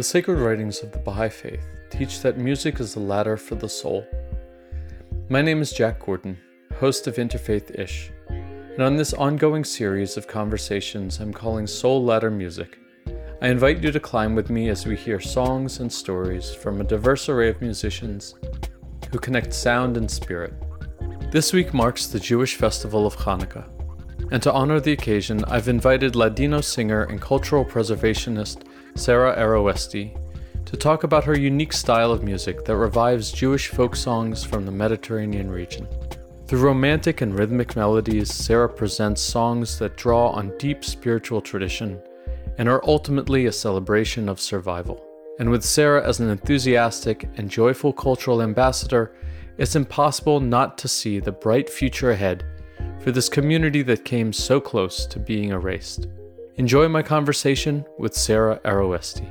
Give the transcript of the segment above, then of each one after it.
The sacred writings of the Baha'i Faith teach that music is the ladder for the soul. My name is Jack Gordon, host of Interfaith Ish, and on this ongoing series of conversations I'm calling Soul Ladder Music, I invite you to climb with me as we hear songs and stories from a diverse array of musicians who connect sound and spirit. This week marks the Jewish festival of Hanukkah, and to honor the occasion, I've invited Ladino singer and cultural preservationist Sarah Aroeste, to talk about her unique style of music that revives Jewish folk songs from the Mediterranean region. Through romantic and rhythmic melodies, Sarah presents songs that draw on deep spiritual tradition and are ultimately a celebration of survival. And with Sarah as an enthusiastic and joyful cultural ambassador, it's impossible not to see the bright future ahead for this community that came so close to being erased. Enjoy my conversation with Sarah Aroeste.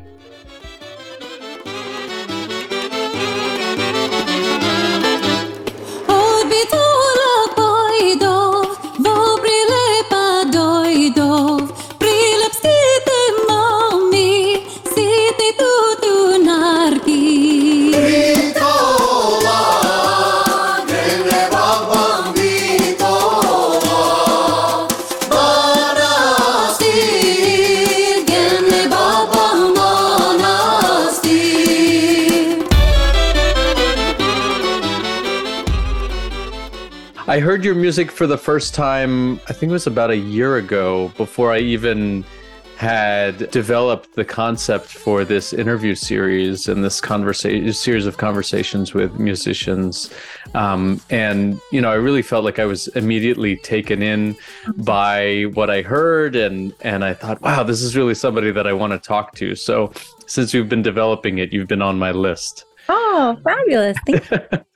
Heard your music for the first time, I think it was about a year ago, before I even had developed the concept for this interview series and this conversation series of conversations with musicians. Um, and you know i really felt like i was immediately taken in by what i heard and and i thought wow this is really somebody that i want to talk to. So since you've been developing it you've been on my list. Oh fabulous. Thank you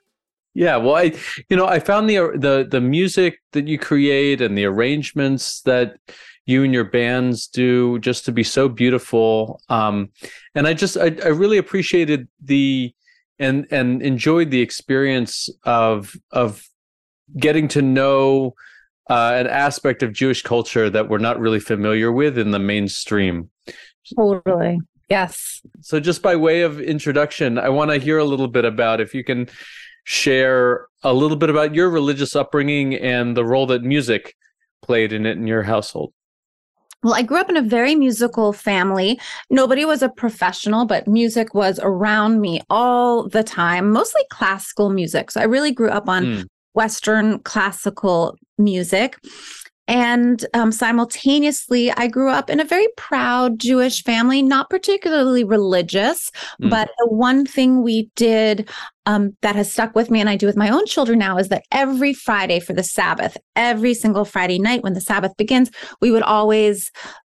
Yeah, well, I, you know, I found the the the music that you create and the arrangements that you and your bands do just to be so beautiful. Um, and I just, I, I really appreciated the and and enjoyed the experience of of getting to know uh, an aspect of Jewish culture that we're not really familiar with in the mainstream. Totally. Yes. So, just by way of introduction, I want to hear a little bit about if you can share a little bit about your religious upbringing and the role that music played in it in your household. Well, I grew up in a very musical family. Nobody was a professional, but music was around me all the time, mostly classical music. So I really grew up on mm. Western classical music. And um, simultaneously, I grew up in a very proud Jewish family, not particularly religious, mm. but the one thing we did um, that has stuck with me and I do with my own children now is that every Friday for the Sabbath, every single Friday night when the Sabbath begins, we would always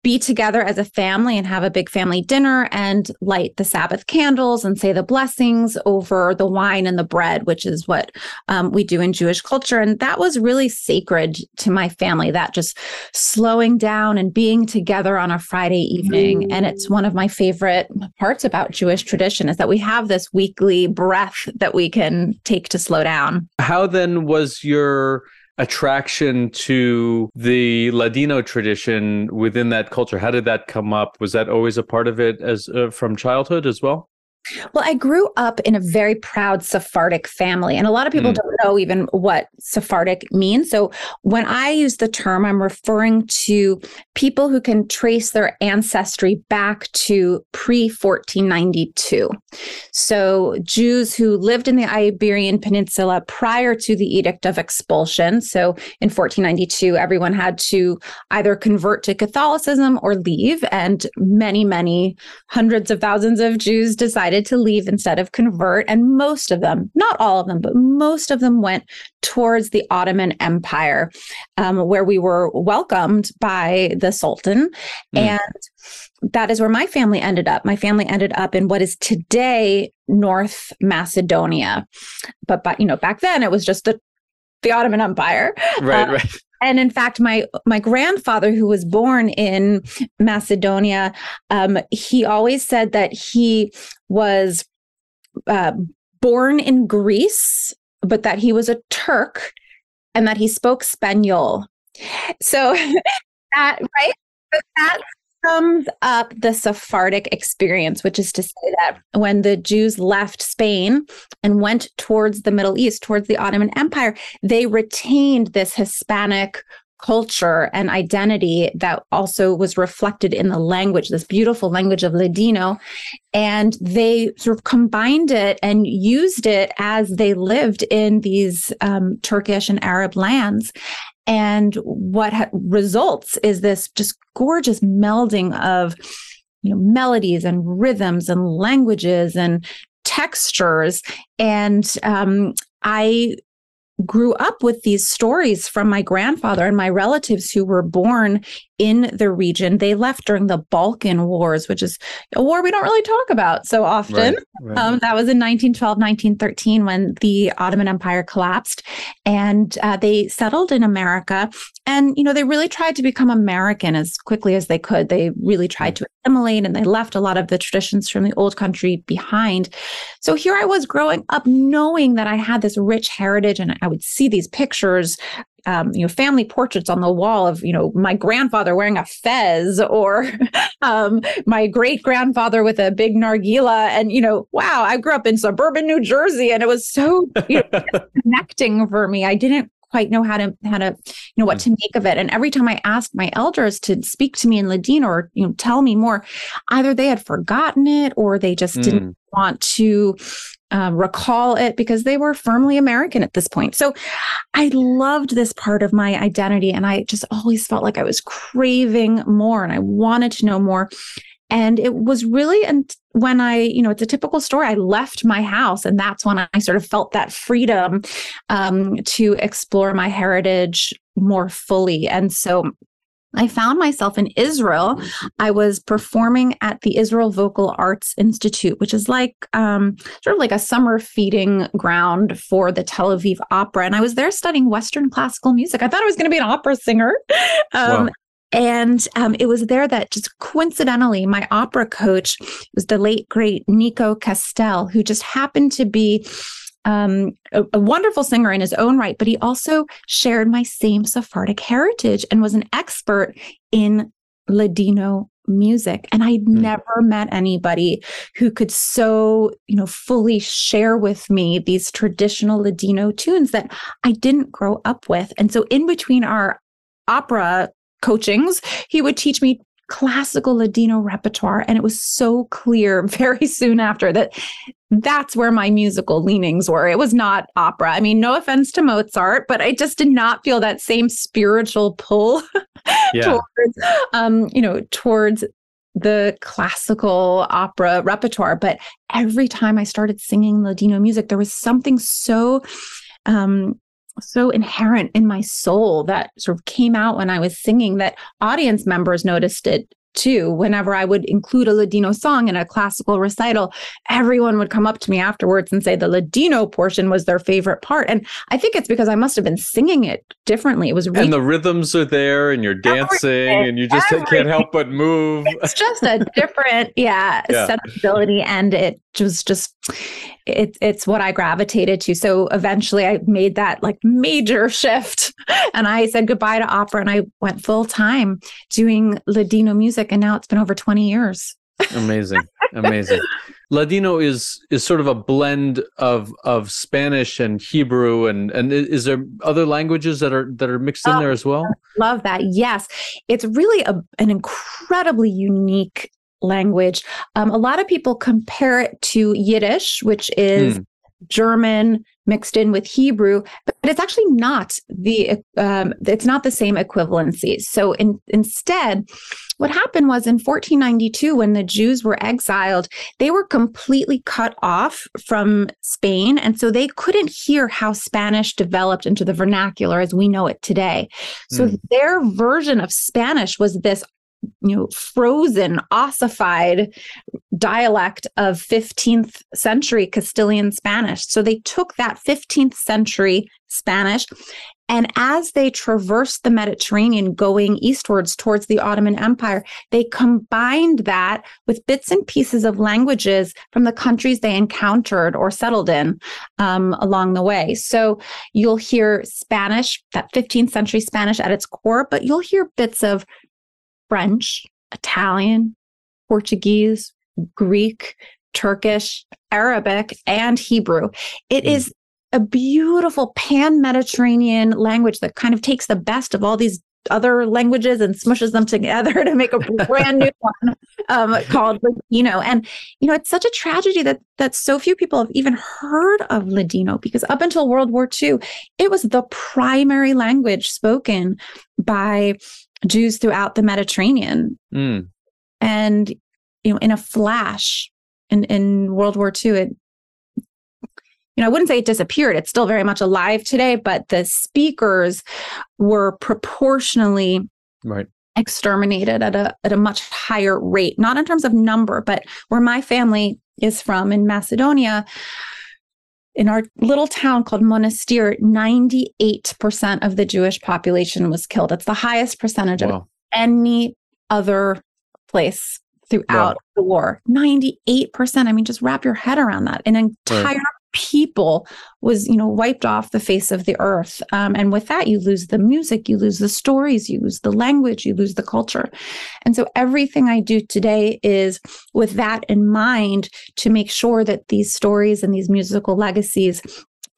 be together as a family and have a big family dinner and light the Sabbath candles and say the blessings over the wine and the bread, which is what um, we do in Jewish culture. And that was really sacred to my family, that just slowing down and being together on a Friday evening. And it's one of my favorite parts about Jewish tradition is that we have this weekly breath that we can take to slow down. How then was your attraction to the Ladino tradition within that culture? How did that come up? Was that always a part of it as uh, from childhood as well? Well, I grew up in a very proud Sephardic family, and a lot of people mm. don't know even what Sephardic means. So, when I use the term, I'm referring to people who can trace their ancestry back to pre 1492. So, Jews who lived in the Iberian Peninsula prior to the Edict of Expulsion. So, in 1492, everyone had to either convert to Catholicism or leave, and many, many hundreds of thousands of Jews decided decided to leave instead of convert. And most of them, not all of them, but most of them went towards the Ottoman Empire, um, where we were welcomed by the Sultan. Mm. And that is where my family ended up. My family ended up in what is today North Macedonia. But, but you know, back then it was just the the Ottoman Empire. Right, uh, right and in fact my my grandfather who was born in macedonia um, he always said that he was uh, born in greece but that he was a turk and that he spoke spaniel. So that right? That sums up the Sephardic experience, which is to say that when the Jews left Spain and went towards the Middle East, towards the Ottoman Empire, they retained this Hispanic culture and identity that also was reflected in the language, this beautiful language of Ladino. And they sort of combined it and used it as they lived in these um, Turkish and Arab lands. And what ha- results is this just gorgeous melding of you know melodies and rhythms and languages and textures and um, i grew up with these stories from my grandfather and my relatives who were born in the region. They left during the Balkan Wars, which is a war we don't really talk about so often. Right, right. Um, that was in 1912, 1913 when the Ottoman Empire collapsed. And uh, they settled in America. And, you know, they really tried to become American as quickly as they could. They really tried to assimilate and they left a lot of the traditions from the old country behind. So here I was growing up knowing that I had this rich heritage and I would see these pictures um, you know, family portraits on the wall of, you know, my grandfather wearing a fez or um, my great grandfather with a big nargila. And, you know, wow, I grew up in suburban New Jersey and it was so you know, connecting for me. I didn't quite know how to how to you know what mm. to make of it and every time i asked my elders to speak to me in ladino or you know tell me more either they had forgotten it or they just mm. didn't want to um, recall it because they were firmly American at this point. So I loved this part of my identity. And I just always felt like I was craving more and I wanted to know more. And it was really and when I, you know, it's a typical story. I left my house, and that's when I sort of felt that freedom um, to explore my heritage more fully. And so I found myself in Israel. I was performing at the Israel Vocal Arts Institute, which is like um, sort of like a summer feeding ground for the Tel Aviv Opera. And I was there studying Western classical music. I thought I was going to be an opera singer. Um, wow. And um, it was there that just coincidentally, my opera coach was the late, great Nico Castel, who just happened to be um, a, a, wonderful singer in his own right, but he also shared my same Sephardic heritage and was an expert in Ladino music. And I'd mm. never met anybody who could so, you know, fully share with me these traditional Ladino tunes that I didn't grow up with. And so in between our opera coachings, he would teach me classical Ladino repertoire. And it was so clear very soon after that that's where my musical leanings were. It was not opera. I mean, no offense to Mozart, but I just did not feel that same spiritual pull yeah. towards, um, you know, towards the classical opera repertoire. But every time I started singing Ladino music, there was something so um, so inherent in my soul that sort of came out when I was singing that audience members noticed it too. Whenever I would include a Ladino song in a classical recital, everyone would come up to me afterwards and say the Ladino portion was their favorite part. And I think it's because I must have been singing it differently. It was really- and the rhythms are there, and you're dancing, everything, and you just everything. can't help but move. It's just a different, yeah, yeah. sensibility, and it was just it's it's what I gravitated to. So eventually I made that like major shift and I said goodbye to opera and I went full time doing Ladino music and now it's been over 20 years. Amazing. Amazing. Ladino is is sort of a blend of of Spanish and Hebrew and and is there other languages that are that are mixed in oh, there as well? Love that. Yes. It's really a, an incredibly unique language. Um, a lot of people compare it to Yiddish, which is mm. German mixed in with Hebrew, but it's actually not the um, it's not the same equivalency. So in, instead, what happened was in 1492, when the Jews were exiled, they were completely cut off from Spain, and so they couldn't hear how Spanish developed into the vernacular as we know it today. So mm. their version of Spanish was this you know frozen ossified dialect of 15th century castilian spanish so they took that 15th century spanish and as they traversed the Mediterranean going eastwards towards the Ottoman Empire, they combined that with bits and pieces of languages from the countries they encountered or settled in um, along the way. So you'll hear Spanish, that 15th century Spanish at its core, but you'll hear bits of French Italian, Portuguese, Greek, Turkish, Arabic, and Hebrew. It mm. is a beautiful pan Mediterranean language that kind of takes the best of all these other languages and smushes them together to make a brand new one um, called Ladino. And you know, it's such a tragedy that that so few people have even heard of Ladino because up until World War II, it was the primary language spoken by Jews throughout the Mediterranean. Mm. And you know, in a flash, in in World War II, it you know, I wouldn't say it disappeared. It's still very much alive today, but the speakers were proportionally right exterminated at a at a much higher rate, not in terms of number, but where my family is from in Macedonia, in our little town called Monastir, 98% of the Jewish population was killed. It's the highest percentage wow. of any other place throughout wow. the war. 98%. I mean, just wrap your head around that. An entire right people was you know wiped off the face of the earth. Um, and with that you lose the music you lose the stories you lose the language you lose the culture. And so everything i do today is with that in mind to make sure that these stories and these musical legacies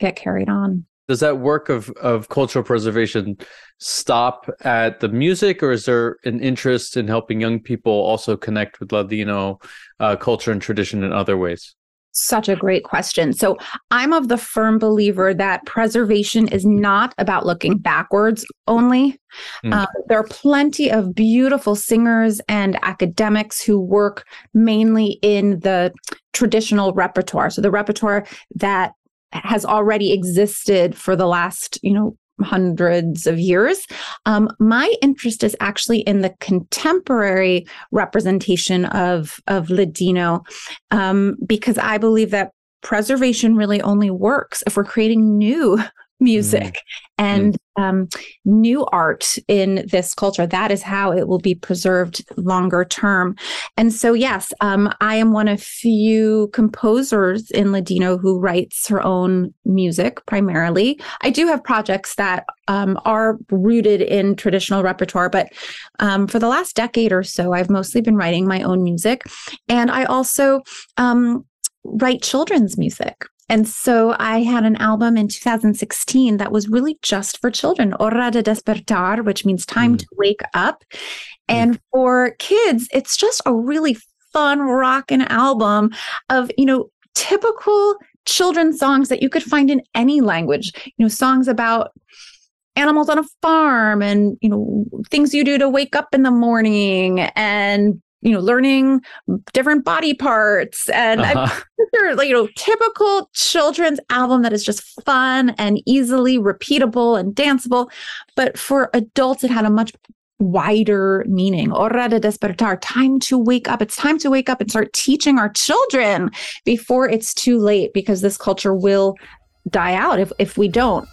get carried on. Does that work of of cultural preservation stop at the music or is there an interest in helping young people also connect with Ladino uh, culture and tradition in other ways such a great question. So, I'm of the firm believer that preservation is not about looking backwards only. Mm. Uh, there are plenty of beautiful singers and academics who work mainly in the traditional repertoire. So, the repertoire that has already existed for the last, you know, hundreds of years. Um, my interest is actually in the contemporary representation of of Ladino, um, because I believe that preservation really only works if we're creating new music mm. and mm. um, new art in this culture. That is how it will be preserved longer term. And so, yes, um, I am one of few composers in Ladino who writes her own music primarily. I do have projects that um, are rooted in traditional repertoire, but um, for the last decade or so, I've mostly been writing my own music. And I also um, write children's music. And so I had an album in 2016 that was really just for children, Hora de Despertar, which means time mm. to wake up. Mm. And for kids, it's just a really fun rockin' album of, you know, typical children's songs that you could find in any language, you know, songs about animals on a farm and you know things you do to wake up in the morning and you know, learning different body parts and uh-huh. you know, typical children's album that is just fun and easily repeatable and danceable. But for adults, it had a much wider meaning. Hora de despertar, time to wake up. It's time to wake up and start teaching our children before it's too late because this culture will die out if, if we don't.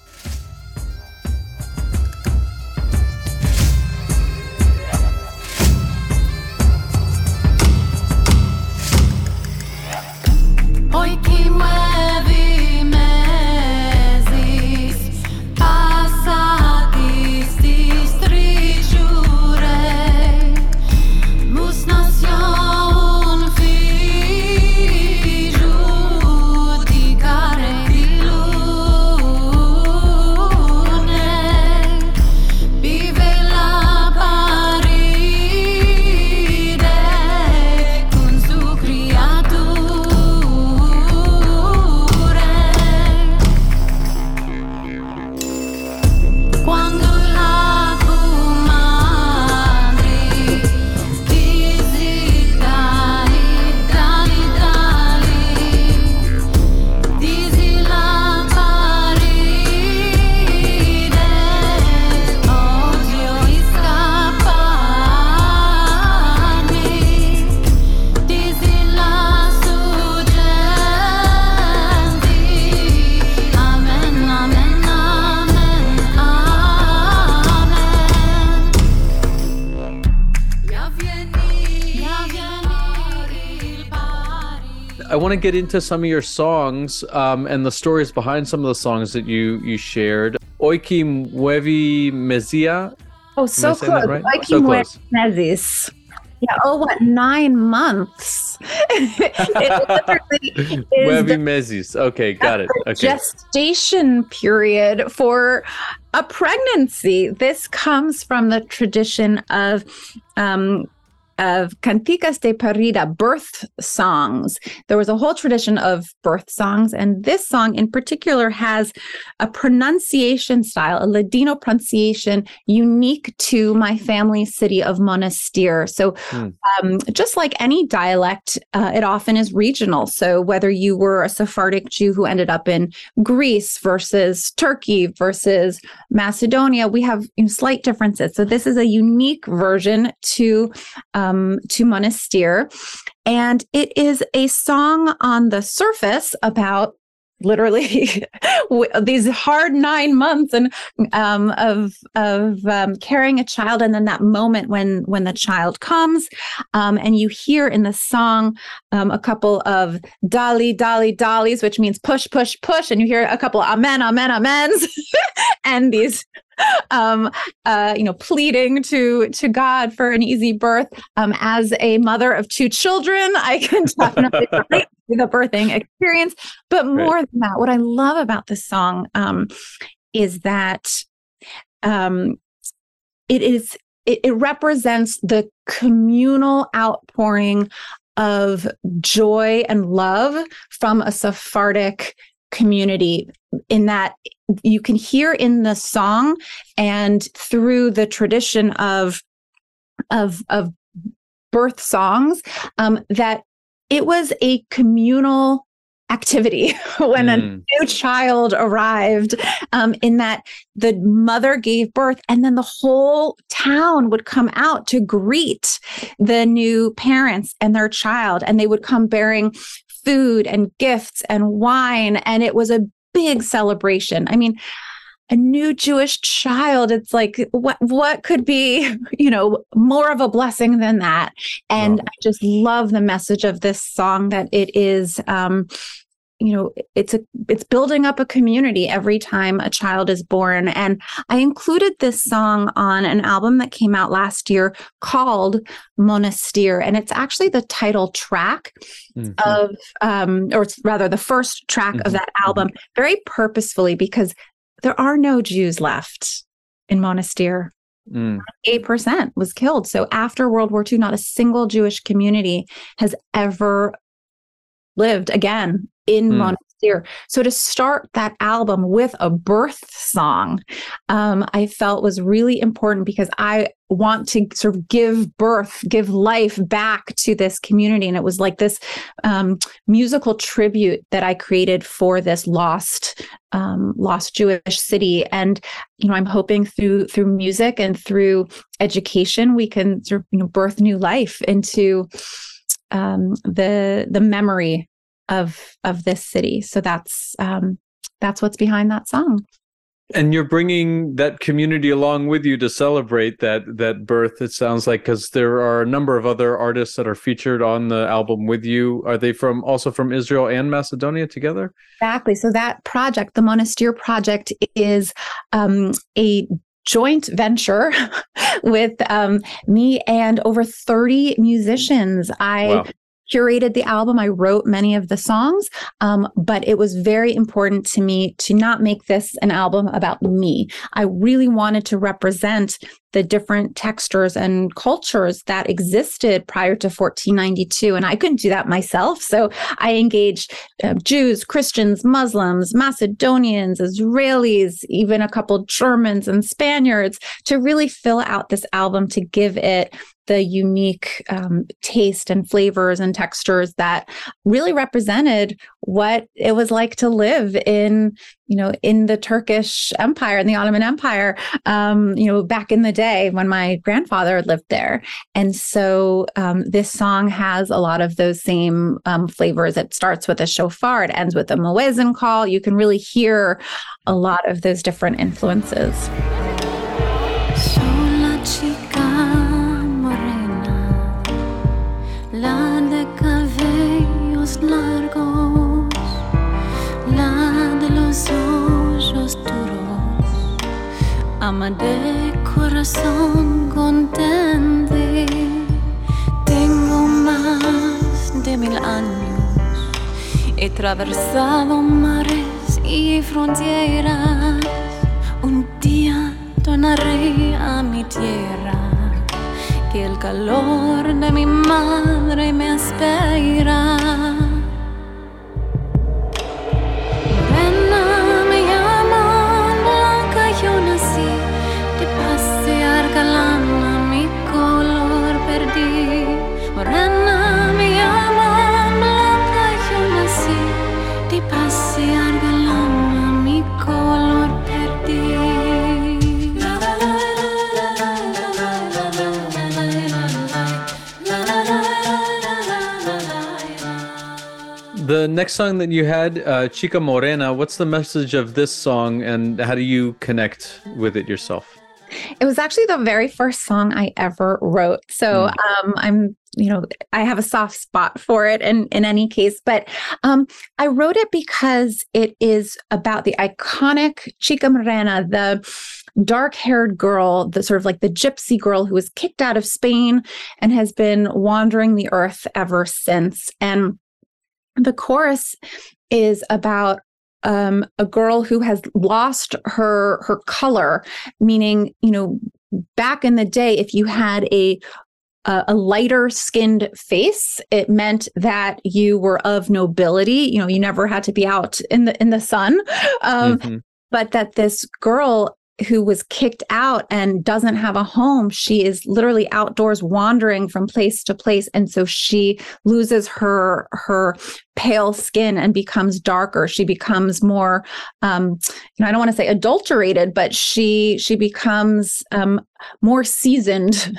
To get into some of your songs um, and the stories behind some of the songs that you you shared. Oiki Muevi Mezia. Oh, so close. Right? Oiki so Mezis. yeah. Oh, what nine months? Nueve meses. Okay, got it. Okay. Gestation period for a pregnancy. This comes from the tradition of um, of canticas de parida, birth songs. There was a whole tradition of birth songs, and this song in particular has a pronunciation style, a Ladino pronunciation unique to my family city of Monastir. So, mm. um, just like any dialect, uh, it often is regional. So, whether you were a Sephardic Jew who ended up in Greece versus Turkey versus Macedonia, we have you know, slight differences. So, this is a unique version to um, to Monastir. And it is a song on the surface about literally these hard nine months and um, of of um, carrying a child and then that moment when when the child comes um, and you hear in the song um, a couple of dali dali dalis which means push push push and you hear a couple amen amen amens and these um, uh, you know, pleading to to God for an easy birth. Um, as a mother of two children, I can definitely relate to the birthing experience. But more right. than that, what I love about this song um, is that um, it is it, it represents the communal outpouring of joy and love from a Sephardic community in that you can hear in the song and through the tradition of of of birth songs um, that it was a communal activity when mm. a new child arrived um, in that the mother gave birth and then the whole town would come out to greet the new parents and their child and they would come bearing food and gifts and wine and it was a big celebration. I mean, a new Jewish child, it's like what what could be, you know, more of a blessing than that. And wow. I just love the message of this song that it is um, you know it's a it's building up a community every time a child is born and i included this song on an album that came out last year called monastir and it's actually the title track mm-hmm. of um or it's rather the first track mm-hmm. of that album mm-hmm. very purposefully because there are no jews left in monastir Mm. 8% was killed. So after World War II, not a single Jewish community has ever lived again in mm. Monastir. So to start that album with a birth song, um, I felt was really important because I want to sort of give birth, give life back to this community. And it was like this um, musical tribute that I created for this lost, um, lost Jewish city. And you know, I'm hoping through through music and through education, we can sort of you know birth new life into um, the the memory of of this city. So that's um, that's what's behind that song. And you're bringing that community along with you to celebrate that that birth. It sounds like because there are a number of other artists that are featured on the album with you. Are they from also from Israel and Macedonia together? Exactly. So that project, the Monastir project, is um, a joint venture with um, me and over 30 musicians. I wow curated the album. I wrote many of the songs, um, but it was very important to me to not make this an album about me. I really wanted to represent the different textures and cultures that existed prior to 1492. And I couldn't do that myself. So I engaged uh, Jews, Christians, Muslims, Macedonians, Israelis, even a couple Germans and Spaniards to really fill out this album to give it the unique um, taste and flavors and textures that really represented what it was like to live in you know in the turkish empire and the ottoman empire um, you know back in the day when my grandfather lived there. And so um, this song has a lot of those same um, flavors. It starts with a shofar it ends with a muezzin call. You can really hear a lot of those different influences Ama de corazón contente de mil años. He atravesado mares y fronteras. Un día tornaré a mi tierra, que el calor de mi madre me espera. The next song that you had, uh, Chica Morena, what's the message of this song and how do you connect with it yourself? It was actually the very first song I ever wrote. So mm. um, I'm, you know, I have a soft spot for it in, in any case. But um, I wrote it because it is about the iconic Chica Morena, the dark haired girl, the sort of like the gypsy girl who was kicked out of Spain and has been wandering the earth ever since. And the chorus is about um, a girl who has lost her her color, meaning you know back in the day, if you had a a lighter skinned face it meant that you were of nobility you know you never had to be out in the in the sun um, mm-hmm. but that this girl who was kicked out and doesn't have a home. She is literally outdoors wandering from place to place. And so she loses her her pale skin and becomes darker. She becomes more um, you know, I don't want to say adulterated, but she she becomes um more seasoned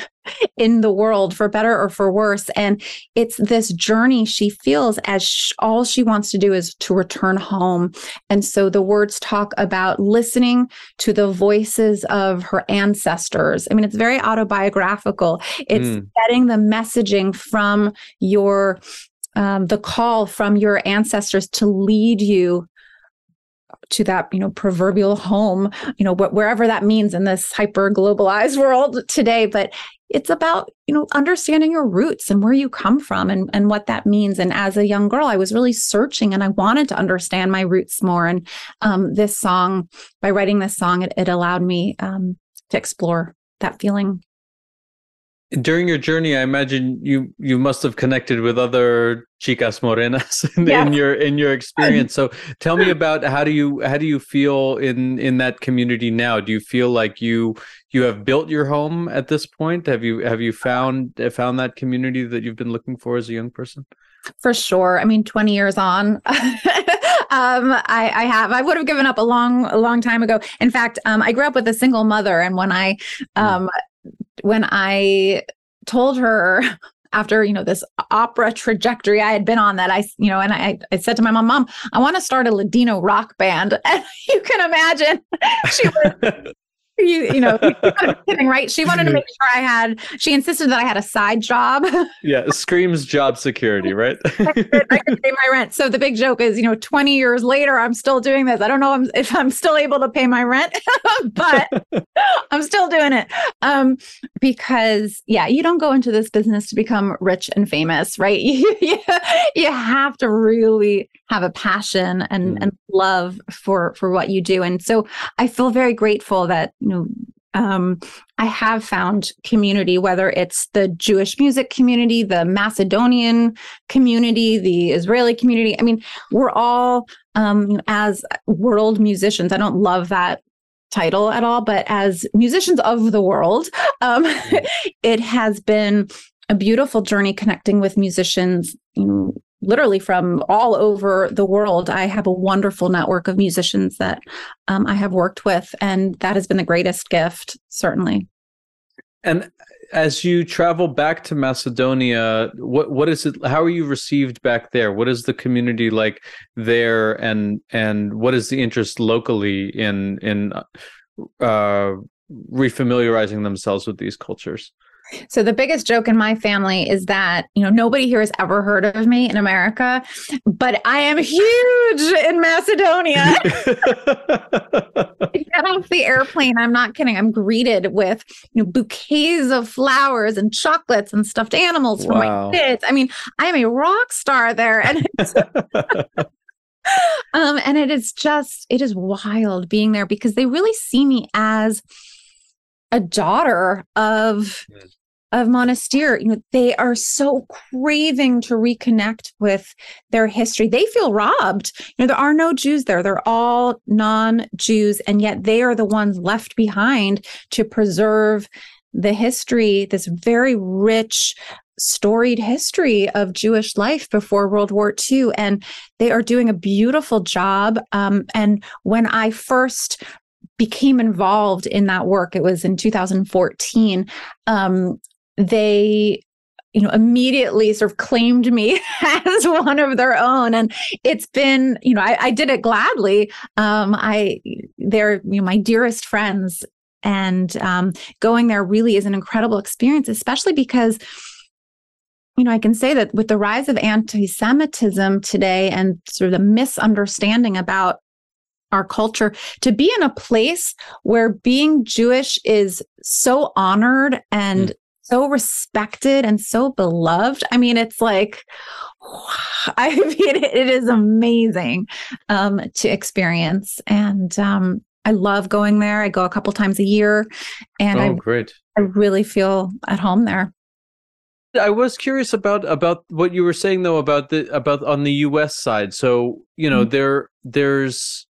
in the world for better or for worse. And it's this journey she feels as sh- all she wants to do is to return home. And so the words talk about listening to the voices of her ancestors. I mean it's very autobiographical. It's mm. getting the messaging from your um, the call from your ancestors to lead you to that you know proverbial home you know wh- wherever that means in this hyper globalized world today. But it's about you know understanding your roots and where you come from and, and what that means. And as a young girl i was really searching and i wanted to understand my roots more. And um, this song by writing this song it, it allowed me um, to explore that feeling during your journey i imagine you you must have connected with other chicas morenas in, in, your in your experience so tell me about how do you how do you feel in in that community now do you feel like you you have built your home at this point have you have you found found that community that you've been looking for as a young person for sure i mean 20 years on um, I, I, have. I would have given up a long, a long time ago. In fact, um, I grew up with a single mother, and when I hmm. um, when I told her after you know this opera trajectory I had been on that I you know and I I said to my mom mom I want to start a Ladino rock band. And you can imagine she was you you know kidding right? She wanted to make sure i had she insisted that i had a side job. Yeah screams job security right? I, could, I could pay my rent. So the big joke is you know 20 years later i'm still doing this. I don't know if i'm still able to pay my rent but i'm still doing it. Um because yeah you don't go into this business to become rich and famous right? You, you, you have to really have a passion and, mm. and love for for what you do. And so i feel very grateful that you know um, I have found community, whether it's the Jewish music community, the Macedonian community, the Israeli community. I mean, we're all, um, as world musicians, I don't love that title at all, but as musicians of the world, um, mm. it has been a beautiful journey connecting with musicians you know, literally from all over the world. I have a wonderful network of musicians that um, I have worked with, and that has been the greatest gift, certainly. And as you travel back to Macedonia, what what is it? How are you received back there? What is the community like there, and and what is the interest locally in in uh, refamiliarizing themselves with these cultures? So the biggest joke in my family is that, you know, nobody here has ever heard of me in America, but I am huge in Macedonia. get off the airplane, I'm not kidding. I'm greeted with you know bouquets of flowers and chocolates and stuffed animals for wow. my kids. I mean, I am a rock star there, and um, and it is just it is wild being there because they really see me as a daughter of mm of Monastir, you know, they are so craving to reconnect with their history. They feel robbed. You know, there are no Jews there. They're all non-Jews, and yet they are the ones left behind to preserve the history, this very rich storied history of Jewish life before World War II. And they are doing a beautiful job. Um, and when I first became involved in that work, it was in 2014. Um, they you know immediately sort of claimed me as one of their own. And it's been you know i, I did it gladly. Um i they're you know my dearest friends. And um going there really is an incredible experience especially because you know i can say that with the rise of anti-semitism today and sort of the misunderstanding about our culture to be in a place where being jewish is so honored and mm so respected and so beloved. I mean, it's like, I mean, it is amazing um, to experience. And um, I love going there. I go a couple times a year and oh, I, great. I really feel at home there. I was curious about about what you were saying though about the about on the US side. So, you know, mm-hmm. there there's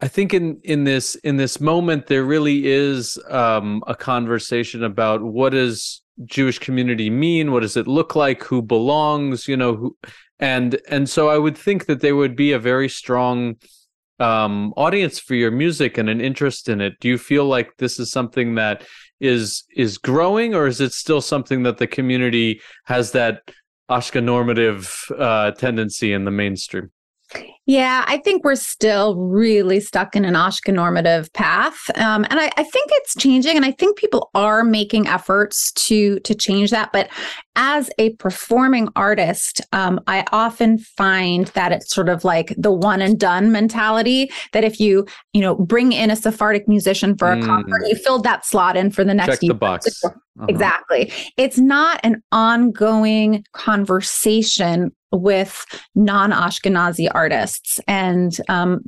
I think in in this in this moment there really is um, a conversation about what does Jewish community mean? What does it look like? Who belongs? You know, who, and and so I would think that there would be a very strong um, audience for your music and an interest in it. Do you feel like this is something that is is growing, or is it still something that the community has that Ashkenormative uh, tendency in the mainstream? Yeah, I think we're still really stuck in an Ashkenormative path, um, and I, I, think it's changing. And I think people are making efforts to to change that. But as a performing artist, um, I often find that it's sort of like the one and done mentality. That if you you know bring in a Sephardic musician for a mm. concert, you filled that slot in for the next. Check the box. Uh-huh. Exactly. It's not an ongoing conversation with non Ashkenazi artists. And um,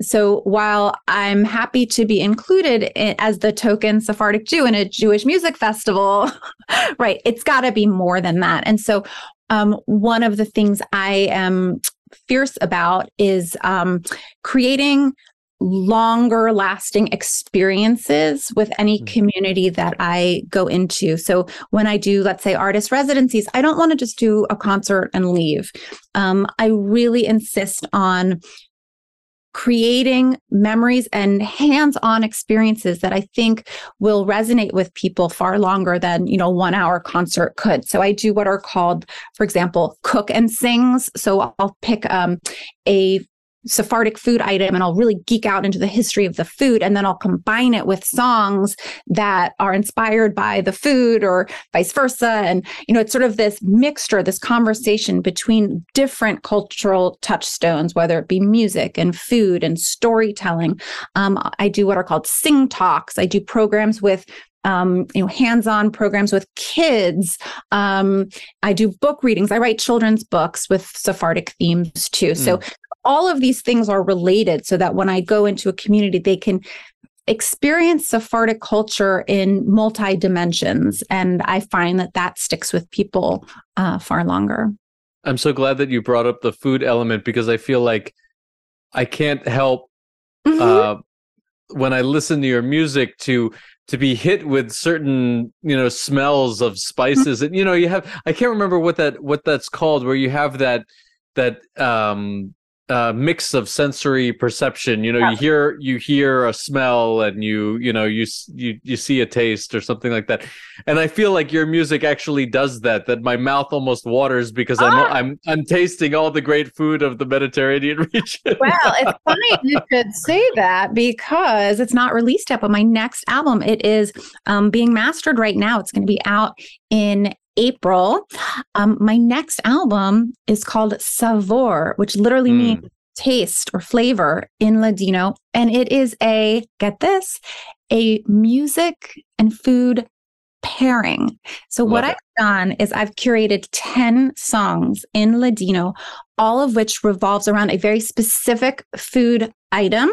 so while I'm happy to be included in, as the token Sephardic Jew in a Jewish music festival, right, it's got to be more than that. And so um, one of the things I am fierce about is um, creating longer lasting experiences with any hmm. community that I go into. So when I do, let's say, artist residencies, I don't want to just do a concert and leave. Um, I really insist on creating memories and hands-on experiences that I think will resonate with people far longer than, you know, 1 hour concert could. So I do what are called, for example, cook and sings. So I'll pick um, a Sephardic food item and I'll really geek out into the history of the food. And then I'll combine it with songs that are inspired by the food or vice versa. And, you know, it's sort of this mixture, this conversation between different cultural touchstones, whether it be music and food and storytelling. Um, I do what are called sing talks. I do programs with um, you know, hands-on programs with kids. Um, I do book readings. I write children's books with Sephardic themes too. Mm. So all of these things are related so that when I go into a community, they can experience Sephardic culture in multi dimensions. And I find that that sticks with people uh, far longer. I'm so glad that you brought up the food element because I feel like I can't help mm-hmm. uh, when I listen to your music to to be hit with certain you know smells of spices mm-hmm. and you know you have I can't remember what that what that's called where you have that that um uh, mix of sensory perception. You know, yeah. you hear you hear a smell, and you you know you you you see a taste or something like that. And I feel like your music actually does that. That my mouth almost waters because ah. I'm I'm I'm tasting all the great food of the Mediterranean region. well, it's funny you could say that because it's not released yet. But my next album, it is um, being mastered right now. It's going to be out in April. Um, my next album is called Savor, which literally mm. means taste or flavor in Ladino. And it is a, get this, a music and food pairing. So, Love what it. I've done is I've curated 10 songs in Ladino, all of which revolves around a very specific food item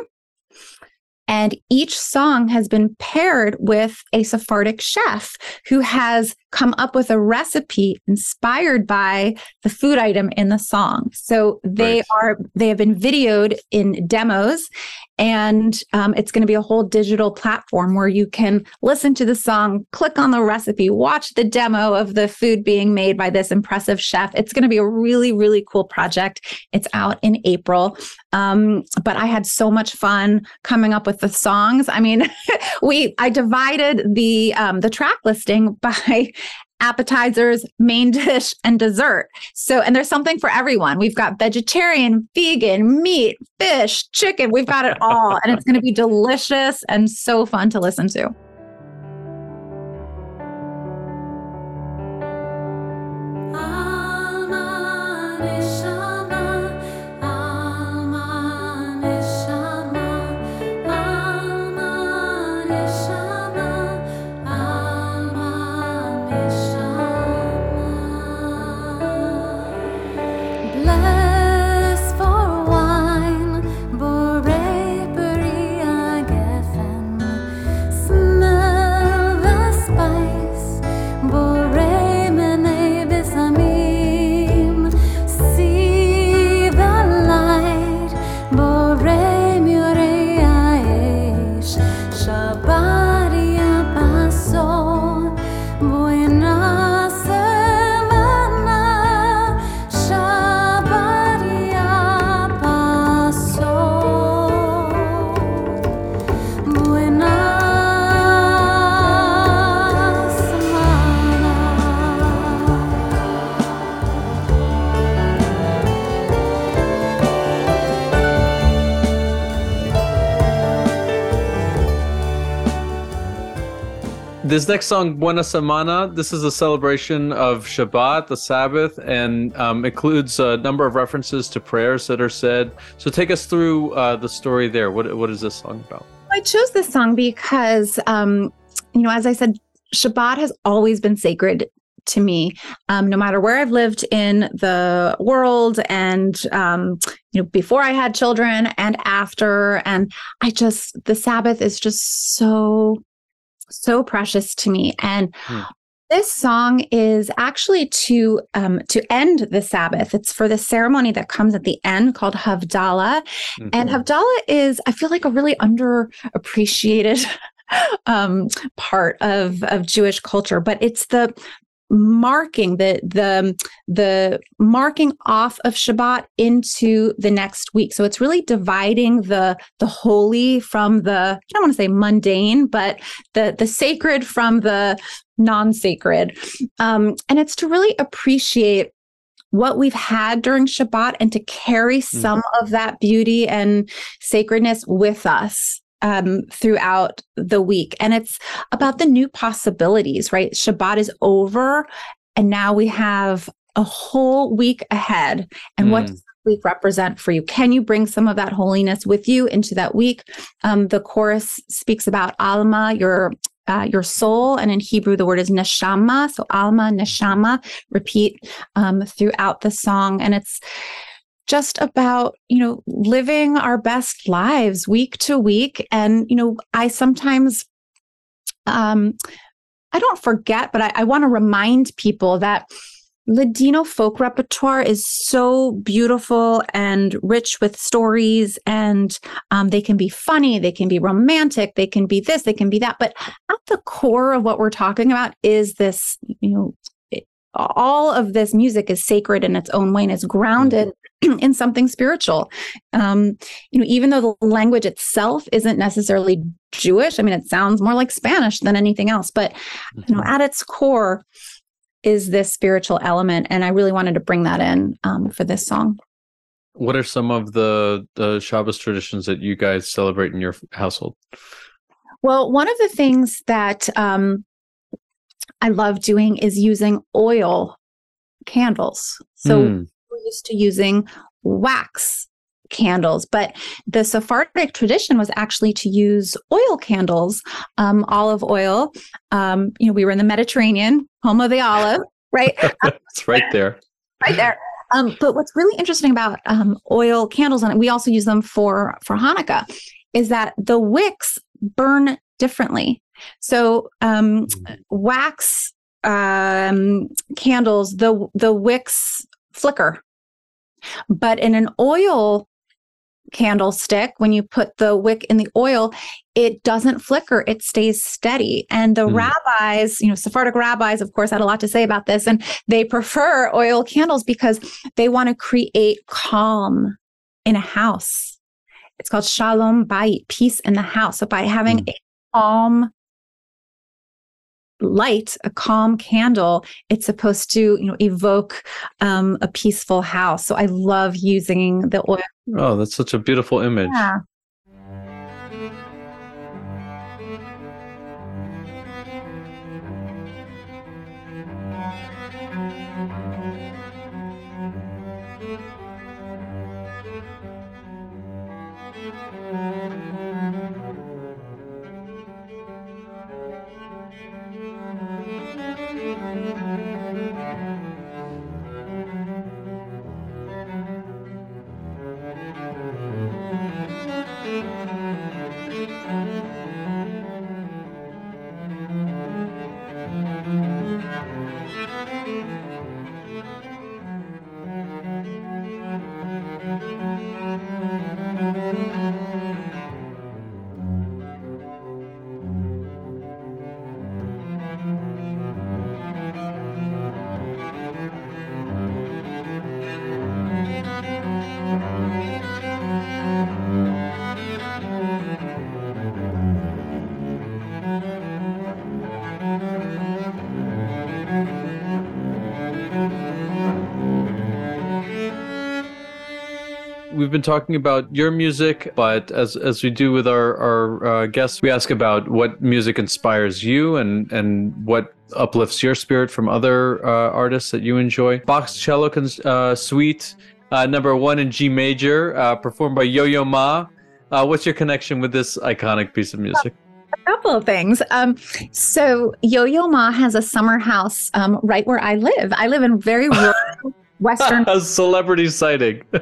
and each song has been paired with a Sephardic chef who has come up with a recipe inspired by the food item in the song. So they right. are they have been videoed in demos and um, it's going to be a whole digital platform where you can listen to the song, click on the recipe, watch the demo of the food being made by this impressive chef. It's going to be a really, really cool project. It's out in April. Um, but I had so much fun coming up with the songs. I mean, we I divided the um, the track listing by appetizers, main dish, and dessert. So, and there's something for everyone. We've got vegetarian, vegan, meat, fish, chicken. We've got it all. and it's going to be delicious and so fun to listen to. This next song, Buena Semana, this is a celebration of Shabbat, the Sabbath, and um, includes a number of references to prayers that are said. So take us through uh, the story there. What, what is this song about? I chose this song because, um, you know, as I said, Shabbat has always been sacred to me, um, no matter where I've lived in the world and, um, you know, before I had children and after. And I just, the Sabbath is just so so precious to me. And hmm. this song is actually to um, to end the Sabbath. It's for the ceremony that comes at the end called Havdalah. Mm-hmm. And Havdalah is, I feel like, a really underappreciated um, part of of Jewish culture, but it's the marking the the the marking off of Shabbat into the next week. So it's really dividing the the holy from the I don't want to say mundane, but the the sacred from the non-sacred. Um, and it's to really appreciate what we've had during Shabbat and to carry mm. some mm. of that beauty and sacredness with us um, throughout the week. And it's about the new possibilities, right? Shabbat is over, and now we have a whole week ahead. And mm. what does week represent for you? Can you bring some of that holiness with you into that week? Um, the chorus speaks about Alma, your uh, your soul, and in Hebrew the word is neshama. So Alma, neshama, repeat um, throughout the song, and it's just about you know living our best lives week to week and you know i sometimes um i don't forget but i, I want to remind people that Ladino folk repertoire is so beautiful and rich with stories, and um, they can be funny, they can be romantic, they can be this, they can be that. But at the core of what we're talking about is this, you know, all of this music is sacred in its own way and it's grounded in something spiritual. Um, you know, even though the language itself isn't necessarily Jewish, I mean, it sounds more like Spanish than anything else, but you know, mm-hmm. at its core is this spiritual element, and I really wanted to bring that in um, for this song. What are some of the the Shabbos traditions that you guys celebrate in your household? Well, one of the things that um, I love doing is using oil candles. So mm. we're used to using wax candles, but the Sephardic tradition was actually to use oil candles, um, olive oil. Um, you know, we were in the Mediterranean, home of the olive, right? it's right there. right there. Um, but what's really interesting about um, oil candles, and we also use them for for Hanukkah, is that the wicks burn differently. So um, mm. wax um, candles, the the wicks flicker, but in an oil candlestick, when you put the wick in the oil, it doesn't flicker, it stays steady. And the mm. rabbis, you know, Sephardic rabbis, of course, had a lot to say about this. And they prefer oil candles because they want to create calm in a house. It's called shalom bayit, peace in the house. So by having mm. a calm light a calm candle it's supposed to you know evoke um, a peaceful house. So i love using the oil. Oh that's such a beautiful image. Yeah we've been talking about your music, but as as we do with our our uh, guests, we ask about what music inspires you and and what uplifts your spirit from other uh, artists that you enjoy. Bach's cello uh, suite uh, number one in G major, uh, performed by Yo Yo Ma. Uh, what's your connection with this iconic piece of music? A couple of things. Um, so Yo Yo Ma has a summer house um, right where I live. I live in very rural. Western a celebrity sighting. um,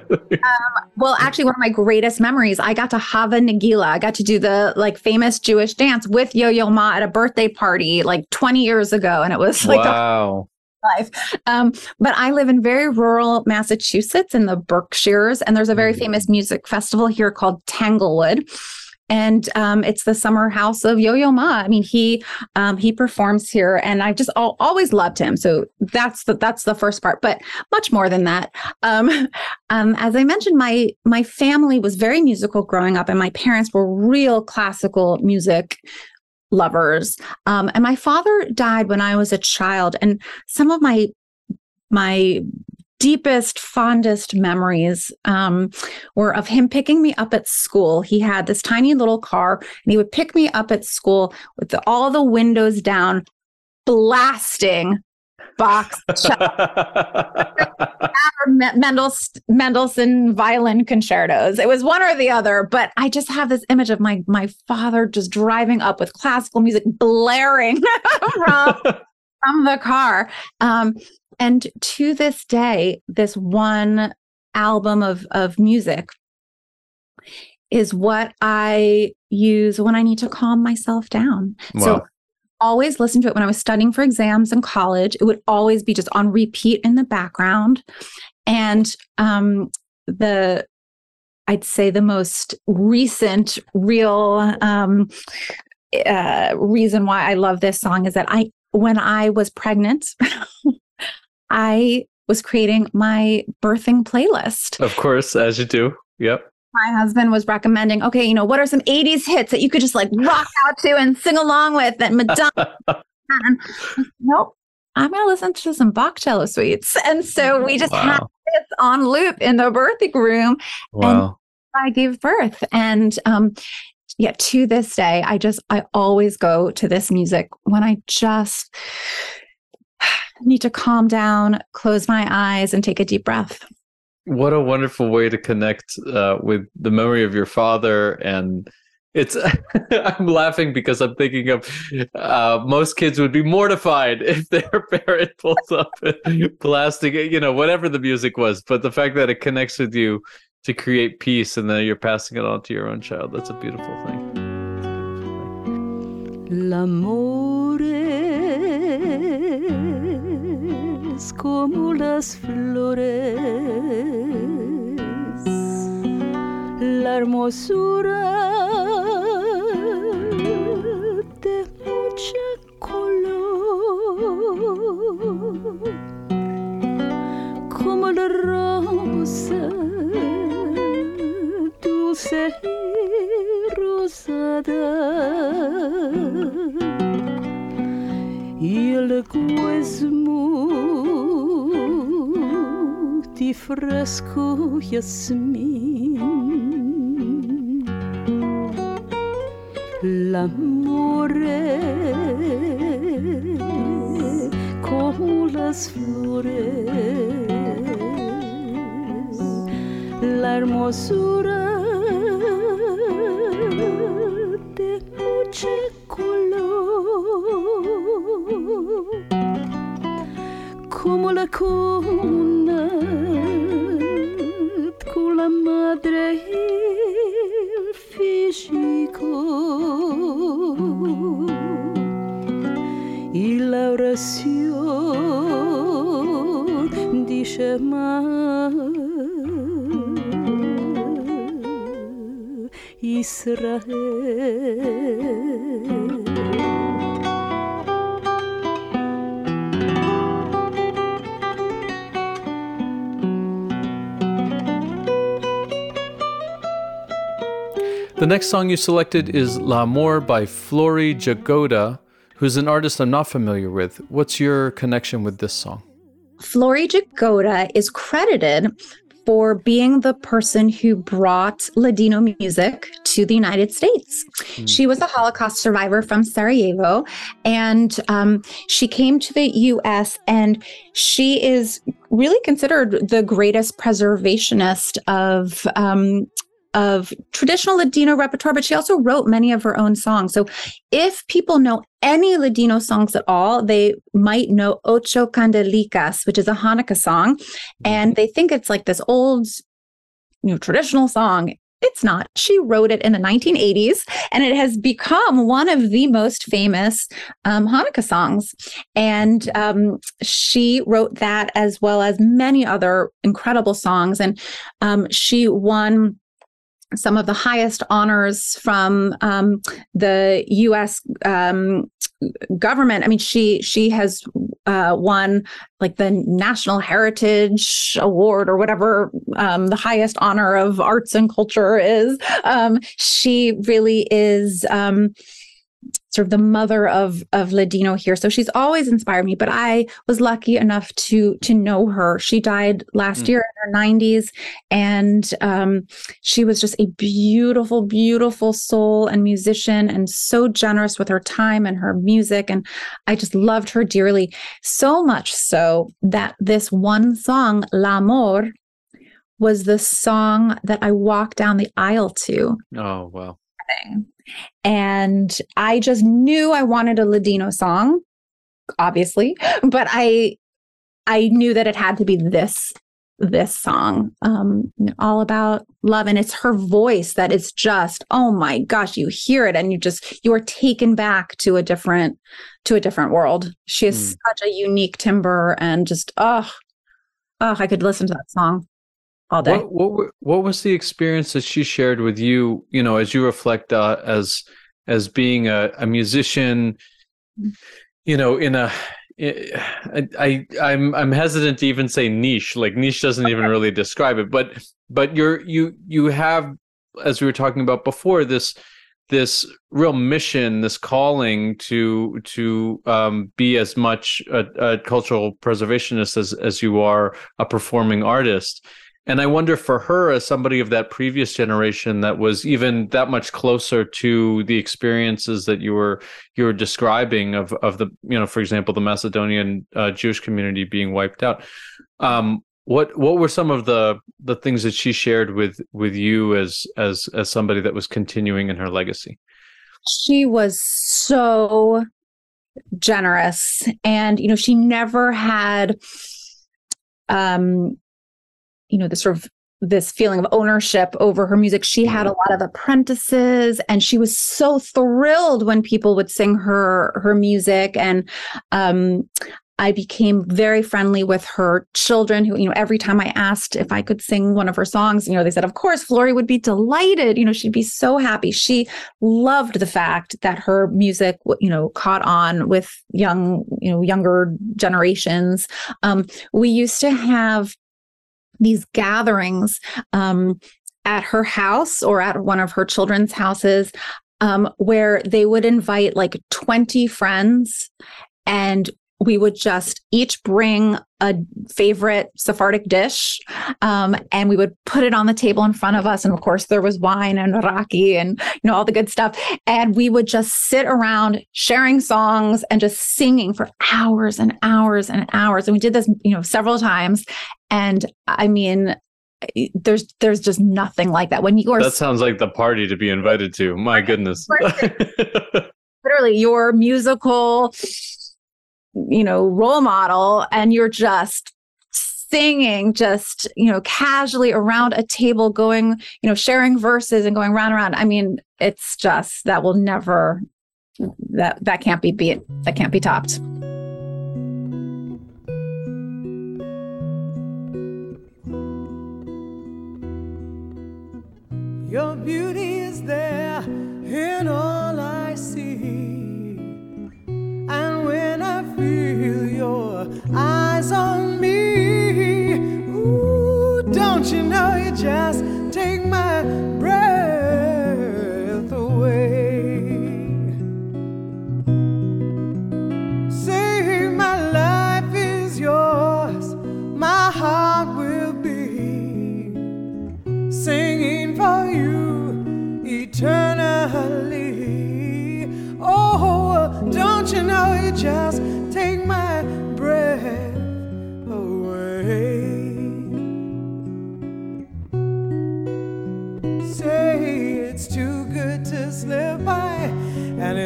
well, actually, one of my greatest memories, I got to Hava Nagila. I got to do the like famous Jewish dance with Yo Yo Ma at a birthday party like 20 years ago, and it was like wow. Life. Um, but I live in very rural Massachusetts in the Berkshires, and there's a very mm. famous music festival here called Tanglewood and um, it's the summer house of Yo-Yo Ma. I mean, he um, he performs here, and I've just al- always loved him. So that's the that's the first part, but much more than that. Um, um, as I mentioned, my my family was very musical growing up, and my parents were real classical music lovers. Um, and my father died when I was a child, and some of my my deepest, fondest memories um, were of him picking me up at school. He had this tiny little car, and he would pick me up at school with the, all the windows down, blasting Bach's Mendelssohn violin concertos. It was one or the other, but I just have this image of my my father just driving up with classical music blaring from, from the car. Um, and to this day, this one album of, of music is what I use when I need to calm myself down. Wow. So always listen to it when I was studying for exams in college. It would always be just on repeat in the background. And um, the I'd say the most recent real um, uh, reason why I love this song is that I when I was pregnant I was creating my birthing playlist. Of course, as you do. Yep. My husband was recommending, okay, you know, what are some 80s hits that you could just like rock out to and sing along with and Madonna. nope. I'm going to listen to some Bach cello suites. And so we just wow. had this on loop in the birthing room. Wow. And I gave birth. And um, yet to this day, I just, I always go to this music when I just need to calm down, close my eyes, and take a deep breath. what a wonderful way to connect uh, with the memory of your father. And it's i'm laughing because i'm thinking of uh, most kids would be mortified if their parent pulls up blasting you know whatever the music was. But the fact that it connects with you to create peace and then you're passing it on to your own child that's a beautiful thing. L'amore como las flores. La hermosura de mucha color, fresco yasmín l'amore como las flores, la hermosura next song you selected is L'Amor by Flory Jagoda, who's an artist I'm not familiar with. What's your connection with this song? Flory Jagoda is credited for being the person who brought Ladino music to the United States. Mm. She was a Holocaust survivor from Sarajevo, and um, she came to the US, and she is really considered the greatest preservationist of um, of traditional Ladino repertoire, but she also wrote many of her own songs. So if people know any Ladino songs at all, they might know Ocho Kandelikas, which is a Hanukkah song. And they think it's like this old, you know, traditional song. It's not. She wrote it in the 1980s, and it has become one of the most famous um, Hanukkah songs. And um, she wrote that as well as many other incredible songs. And um, she won some of the highest honors from um, the U.S. Um, government. I mean, she she has uh, won like the National Heritage Award or whatever um, the highest honor of arts and culture is. Um, she really is um, sort of the mother of of Ladino here. So she's always inspired me. But I was lucky enough to to know her. She died last mm. year in her 90s, and um, she was just a beautiful, beautiful soul and musician, and so generous with her time and her music. And I just loved her dearly, so much so that this one song, L'Amor, was the song that I walked down the aisle to. Oh wow! And I just knew I wanted a Ladino song, obviously, but I I knew that it had to be this this song um all about love. And it's her voice that is just oh my gosh you hear it and you just you are taken back to a different to a different world. She has mm. such a unique timbre and just oh oh i could listen to that song all day. What, what, what was the experience that she shared with you? You know, as you reflect uh, as as being a, a musician, you know, in a I, I I'm I'm hesitant to even say niche. Like niche doesn't even really describe it, but but you're you you have as we were talking about before this this real mission, this calling to to um, be as much a, a, cultural preservationist as as you are a performing artist. And I wonder for her, as somebody of that previous generation that was even that much closer to the experiences that you were you were describing of of the you know, for example, the Macedonian uh, Jewish community being wiped out. Um, what what were some of the the things that she shared with with you as as as somebody that was continuing in her legacy she was so generous and you know she never had um you know the sort of this feeling of ownership over her music. She had a lot of apprentices and she was so thrilled when people would sing her her music and um I became very friendly with her children who, you know, every time I asked if I could sing one of her songs, you know, they said, of course, Flory would be delighted. You know, she'd be so happy. She loved the fact that her music, you know, caught on with young, you know, younger generations. Um, we used to have these gatherings um, at her house or at one of her children's houses um, where they would invite like 20 friends and we would just each bring a favorite Sephardic dish, um, and we would put it on the table in front of us. And of course, there was wine and raki and you know all the good stuff. And we would just sit around sharing songs and just singing for hours and hours and hours. And we did this, you know, several times. And I mean, there's there's just nothing like that when you are. That sounds like the party to be invited to. My goodness. Literally, your musical you know, role model and you're just singing just, you know, casually around a table going, you know, sharing verses and going round and round. I mean, it's just that will never that that can't be beat. That can't be topped. Your beauty is there in all I see. feel eyes on me. Ooh, don't you know you just take my breath away? Say my life is yours, my heart will be singing for you eternally. Oh, don't you know you just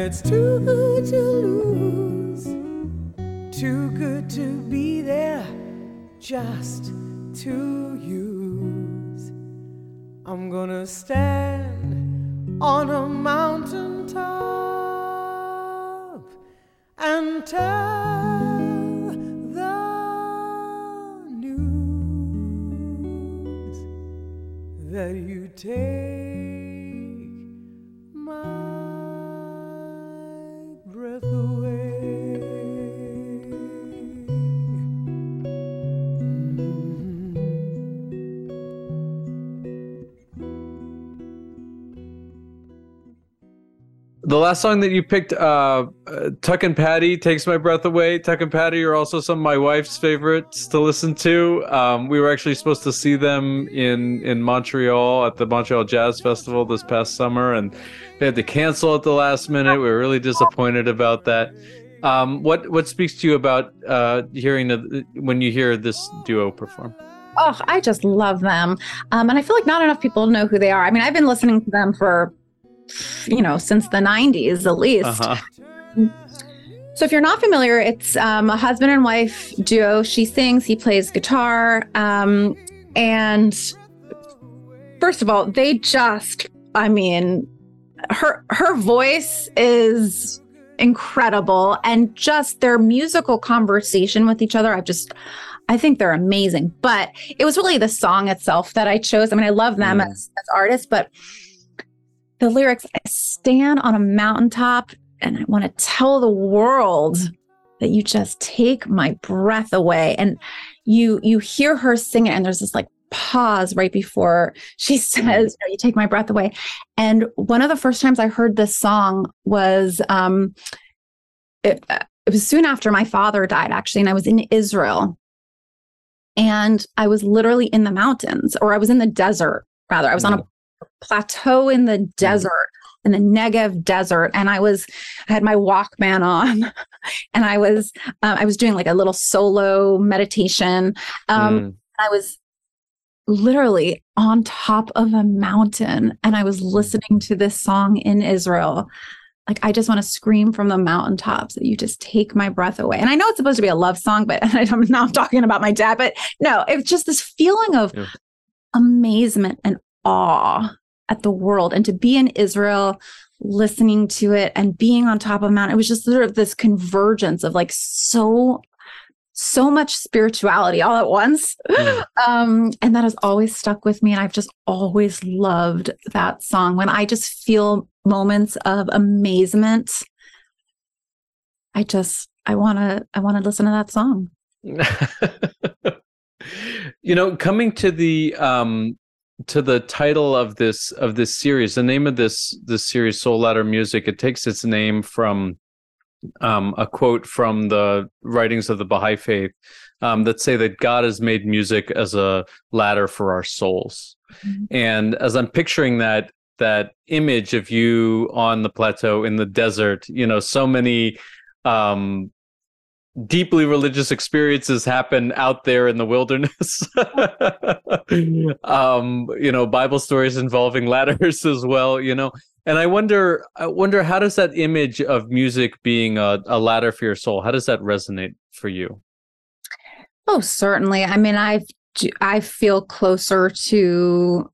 it's too good to lose. Too good to be there just to use. I'm gonna stand on a mountain top and tell the news that you take the last song that you picked, uh, uh, Tuck and Patty, takes my breath away. Tuck and Patty are also some of my wife's favorites to listen to. Um, we were actually supposed to see them in in Montreal at the Montreal Jazz Festival this past summer, and they had to cancel at the last minute. We were really disappointed about that. Um, what what speaks to you about uh, hearing the, when you hear this duo perform? Oh, I just love them, um, and I feel like not enough people know who they are. I mean, I've been listening to them for you know, since the 90s at least. Uh-huh. So, if you're not familiar, it's um, a husband and wife duo. She sings, he plays guitar. Um, and first of all, they just, I mean, her her voice is incredible and just their musical conversation with each other i've just i think they're amazing but it was really the song itself that i chose i mean i love them mm. as, as artists but the lyrics I stand on a mountaintop and I want to tell the world that you just take my breath away. And you you hear her sing it and there's this like pause right before she says you, take my breath away. And one of the first times i heard this song was um it, it was soon after my father died actually and i was in israel. And i was literally in the mountains or i was in the desert rather. I was on a plateau in the mm-hmm. desert in the Negev desert and I was I had my Walkman on and I was uh, I was doing like a little solo meditation um, mm. I was literally on top of a mountain and I was listening to this song in Israel. Like, I just want to scream from the mountaintops that you just take my breath away. And I know it's supposed to be a love song, but I'm not talking about my dad, but no, it's just this feeling of yeah. amazement and awe at the world. And to be in Israel, listening to it and being on top of Mount, it was just sort of this convergence of like so so much spirituality all at once. Mm. Um, and that has always stuck with me. And I've just always loved that song. When I just feel moments of amazement, I just I wanna I wanna listen to that song. you know, coming to the um to the title of this of this series, the name of this this series, Soul Ladder Music, it takes its name from um, a quote from the writings of the Baha'i faith um, that say that God has made music as a ladder for our souls. Mm-hmm. And as I'm picturing that that image of you on the plateau in the desert, you know, so many um, deeply religious experiences happen out there in the wilderness. um, you know, Bible stories involving ladders as well, you know and I wonder, I wonder, how does that image of music being a, a ladder for your soul, how does that resonate for you? Oh, certainly. I mean, I I feel closer to,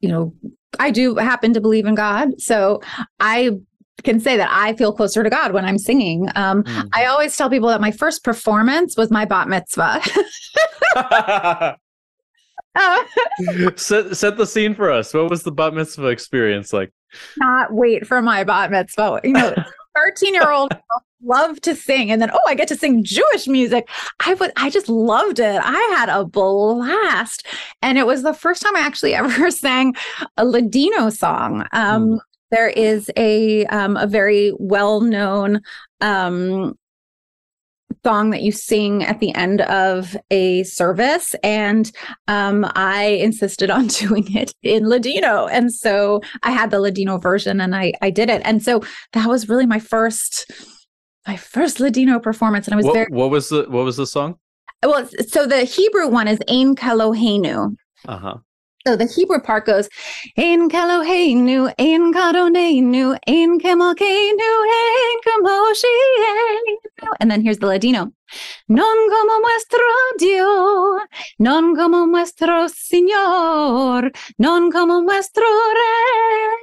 you know, I do happen to believe in God, so I can say that I feel closer to God when I'm singing. Um, mm-hmm. I always tell people that my first performance was my bat mitzvah. set set the scene for us. What was the bat mitzvah experience like? Not wait for my bat mitzvah. You know, thirteen year old love to sing, and then oh, I get to sing Jewish music. I was I just loved it. I had a blast, and it was the first time I actually ever sang a Ladino song. Um, mm. There is a um, a very well known um, song that you sing at the end of a service. And um, I insisted on doing it in Ladino. And so I had the Ladino version and I, I did it. And so that was really my first my first Ladino performance. And I was what, very what was the what was the song? Well, so the Hebrew one is Ein Kelohenu. Uh-huh. So the Hebrew part goes, Ein Keloheinu, Ein Kadonenu, Ein Kemalkeinu, Ein Kamoshienu. And then here's the Ladino. Non como nuestro Dios, non como nuestro Señor, non como nuestro Rey,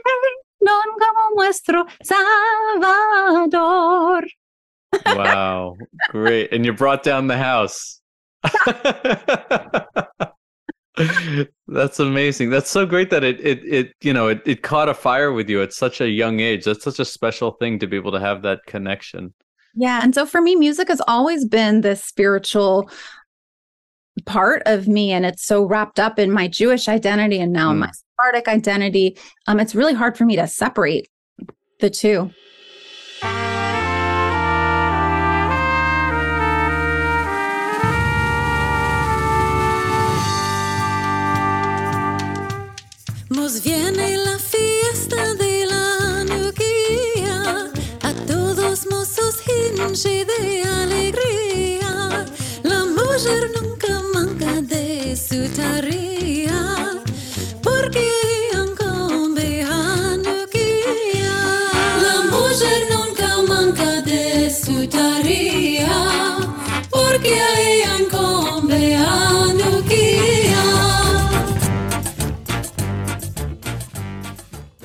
non como nuestro Salvador. Wow, great. And you brought down the house. That's amazing. That's so great that it it it you know it, it caught a fire with you at such a young age. That's such a special thing to be able to have that connection. Yeah, and so for me music has always been this spiritual part of me and it's so wrapped up in my Jewish identity and now mm. my Sephardic identity. Um it's really hard for me to separate the two. Nos viene la fiesta de la nuquía, a todos mozos hinge de alegría. La mujer nunca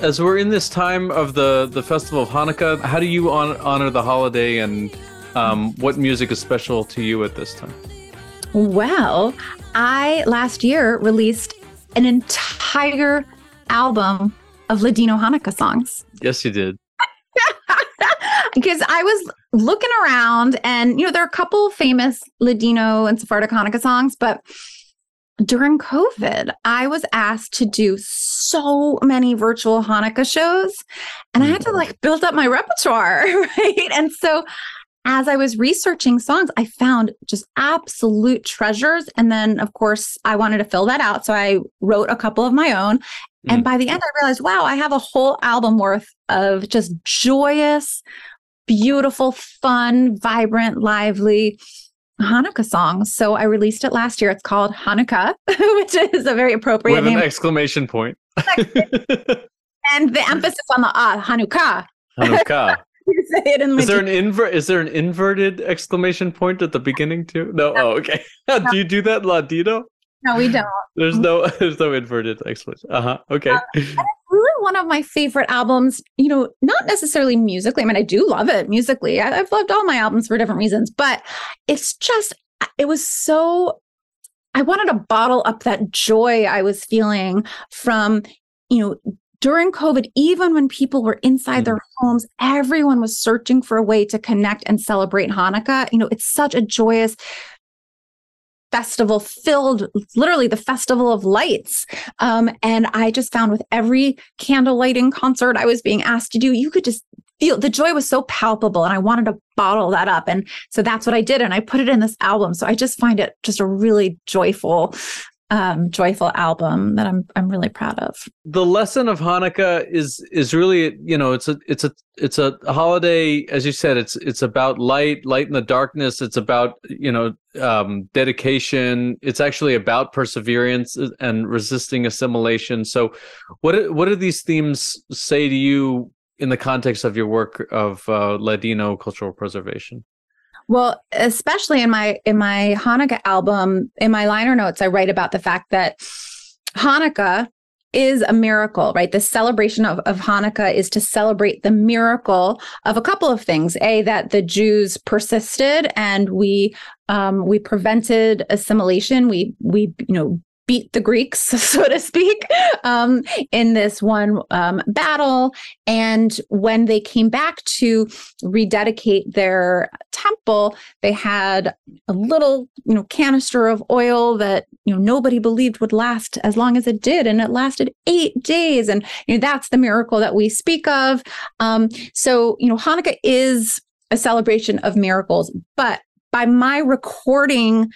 As we're in this time of the the festival of Hanukkah, how do you on, honor the holiday, and um, what music is special to you at this time? Well, I last year released an entire album of Ladino Hanukkah songs. Yes, you did. because I was looking around, and you know, there are a couple famous Ladino and Sephardic Hanukkah songs, but during COVID, I was asked to do so many virtual Hanukkah shows and I had to mm. like build up my repertoire, right? And so as I was researching songs, I found just absolute treasures. And then, of course, I wanted to fill that out. So I wrote a couple of my own. And mm. by the end, I realized, wow, I have a whole album worth of just joyous, beautiful, fun, vibrant, lively Hanukkah songs. So I released it last year. It's called Hanukkah, which is a very appropriate With name. an exclamation point. and the emphasis on the ah, Hanukkah. Hanukkah. You say it in Is there an invert? Is there an inverted exclamation point at the beginning too? No. Oh, okay. do you do that, in Ladino? No, we don't. There's no. There's no inverted exclamation. Uh huh. Okay. really one of my favorite albums, you know, not necessarily musically. I mean, I do love it musically. I, I've loved all my albums for different reasons, but it's just, it was so, I wanted to bottle up that joy I was feeling from, you know, during COVID, even when people were inside their homes, everyone was searching for a way to connect and celebrate Hanukkah. You know, it's such a joyous festival filled literally the festival of lights. Um, and i just found with every candle lighting concert i was being asked to do you could just feel the joy was so palpable and i wanted to bottle that up. And so that's what i did and i put it in this album. So i just find it just a really joyful um, joyful album that i'm i'm really proud of. The lesson of Hanukkah is is really you know it's a it's a it's a holiday as you said it's it's about light light in the darkness. It's about you know um, dedication. It's actually about perseverance and resisting assimilation. So what what do these themes say to you in the context of your work of uh, Ladino cultural preservation Well, especially in my in my Hanukkah album, in my liner notes, I write about the fact that Hanukkah is a miracle, right? The celebration of, of Hanukkah is to celebrate the miracle of a couple of things. A, that the Jews persisted and we um, we prevented assimilation. We we you know beat the Greeks, so to speak, um, in this one um, battle. And when they came back to rededicate their temple, they had a little, you know, canister of oil that you know nobody believed would last as long as it did, and it lasted eight days. And you know that's the miracle that we speak of. Um, so you know, Hanukkah is a celebration of miracles, but by my recording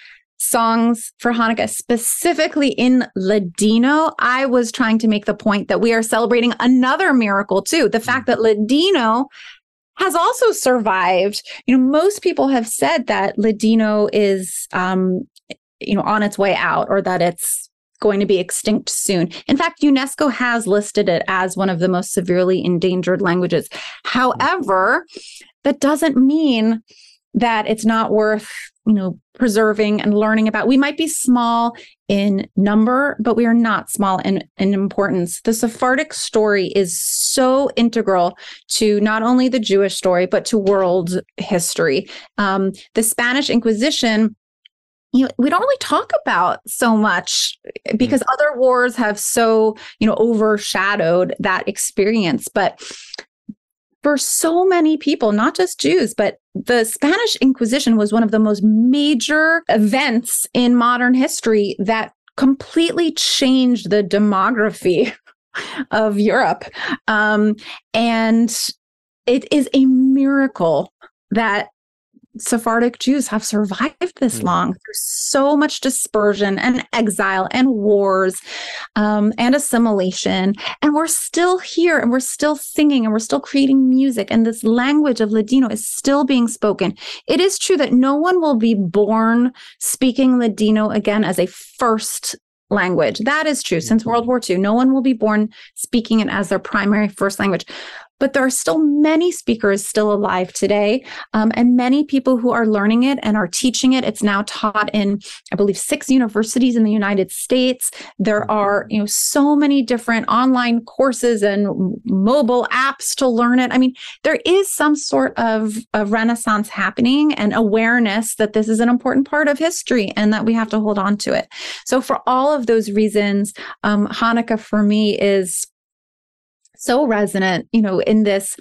songs for Hanukkah, specifically in Ladino, I was trying to make the point that we are celebrating another miracle too. The fact that Ladino has also survived. You know, most people have said that Ladino is, um, you know, on its way out or that it's going to be extinct soon. In fact, UNESCO has listed it as one of the most severely endangered languages. However, that doesn't mean that it's not worth you know preserving and learning about. We might be small in number but we are not small in, in importance. The sephardic story is so integral to not only the jewish story but to world history. Um, the spanish inquisition you know, we don't really talk about so much because other wars have so you know overshadowed that experience but for so many people, not just Jews, but the Spanish Inquisition was one of the most major events in modern history that completely changed the demography of Europe. Um, and it is a miracle that Sephardic Jews have survived this Mm. long through so much dispersion and exile and wars um, and assimilation. And we're still here and we're still singing and we're still creating music. And this language of Ladino is still being spoken. It is true that no one will be born speaking Ladino again as a first language. That is true. Since World War II, no one will be born speaking it as their primary first language. But there are still many speakers still alive today, um, and many people who are learning it and are teaching it. It's now taught in, I believe, six universities in the United States. There are, you know, so many different online courses and mobile apps to learn it. I mean, there is some sort of a renaissance happening and awareness that this is an important part of history and that we have to hold on to it. So, for all of those reasons, um, Hanukkah for me is so resonant, you know, in this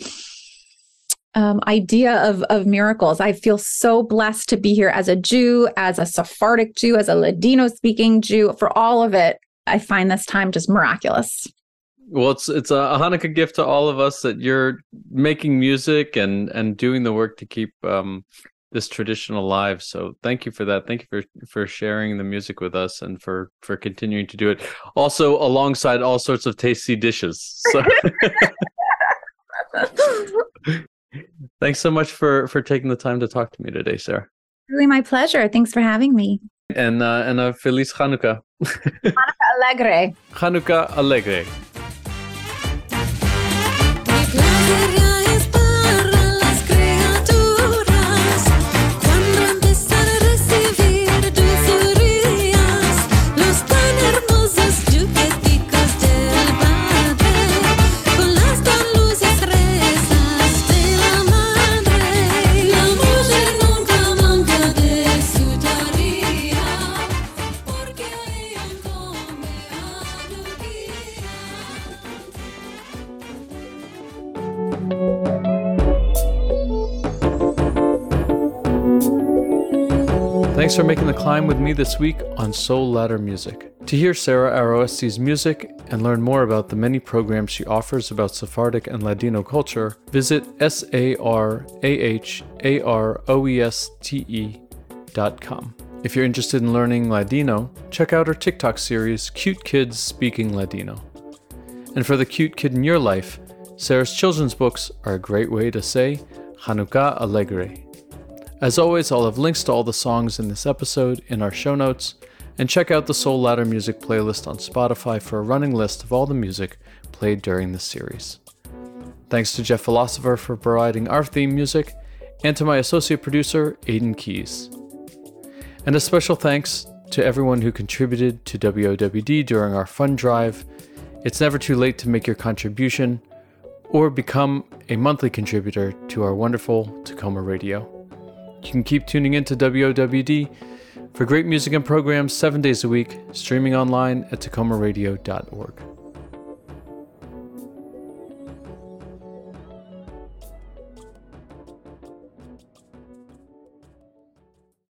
um, idea of, of miracles. I feel so blessed to be here as a Jew, as a Sephardic Jew, as a Ladino speaking Jew. For all of it, I find this time just miraculous. Well, it's it's a Hanukkah gift to all of us that you're making music and and doing the work to keep um, this tradition alive. So thank you for that. Thank you for for sharing the music with us and for for continuing to do it. Also alongside all sorts of tasty dishes. So thanks so much for for taking the time to talk to me today, Sarah. Really, my pleasure. Thanks for having me. And uh, and a Feliz Hanukkah. Alegre. Hanukkah Alegre. Thanks for making the climb with me this week on Soul Ladder Music. To hear Sarah Aroeste's music and learn more about the many programs she offers about Sephardic and Ladino culture, visit dot com. If you're interested in learning Ladino, check out her TikTok series, Cute Kids Speaking Ladino. And for the cute kid in your life, Sarah's children's books are a great way to say Hanukkah Alegre. As always, I'll have links to all the songs in this episode in our show notes, and check out the Soul Ladder Music playlist on Spotify for a running list of all the music played during this series. Thanks to Jeff Philosopher for providing our theme music, and to my associate producer, Aidan Keys. And a special thanks to everyone who contributed to WOWD during our fund drive. It's never too late to make your contribution or become a monthly contributor to our wonderful Tacoma radio. You can keep tuning into WOWD for great music and programs seven days a week, streaming online at tacomaradio.org.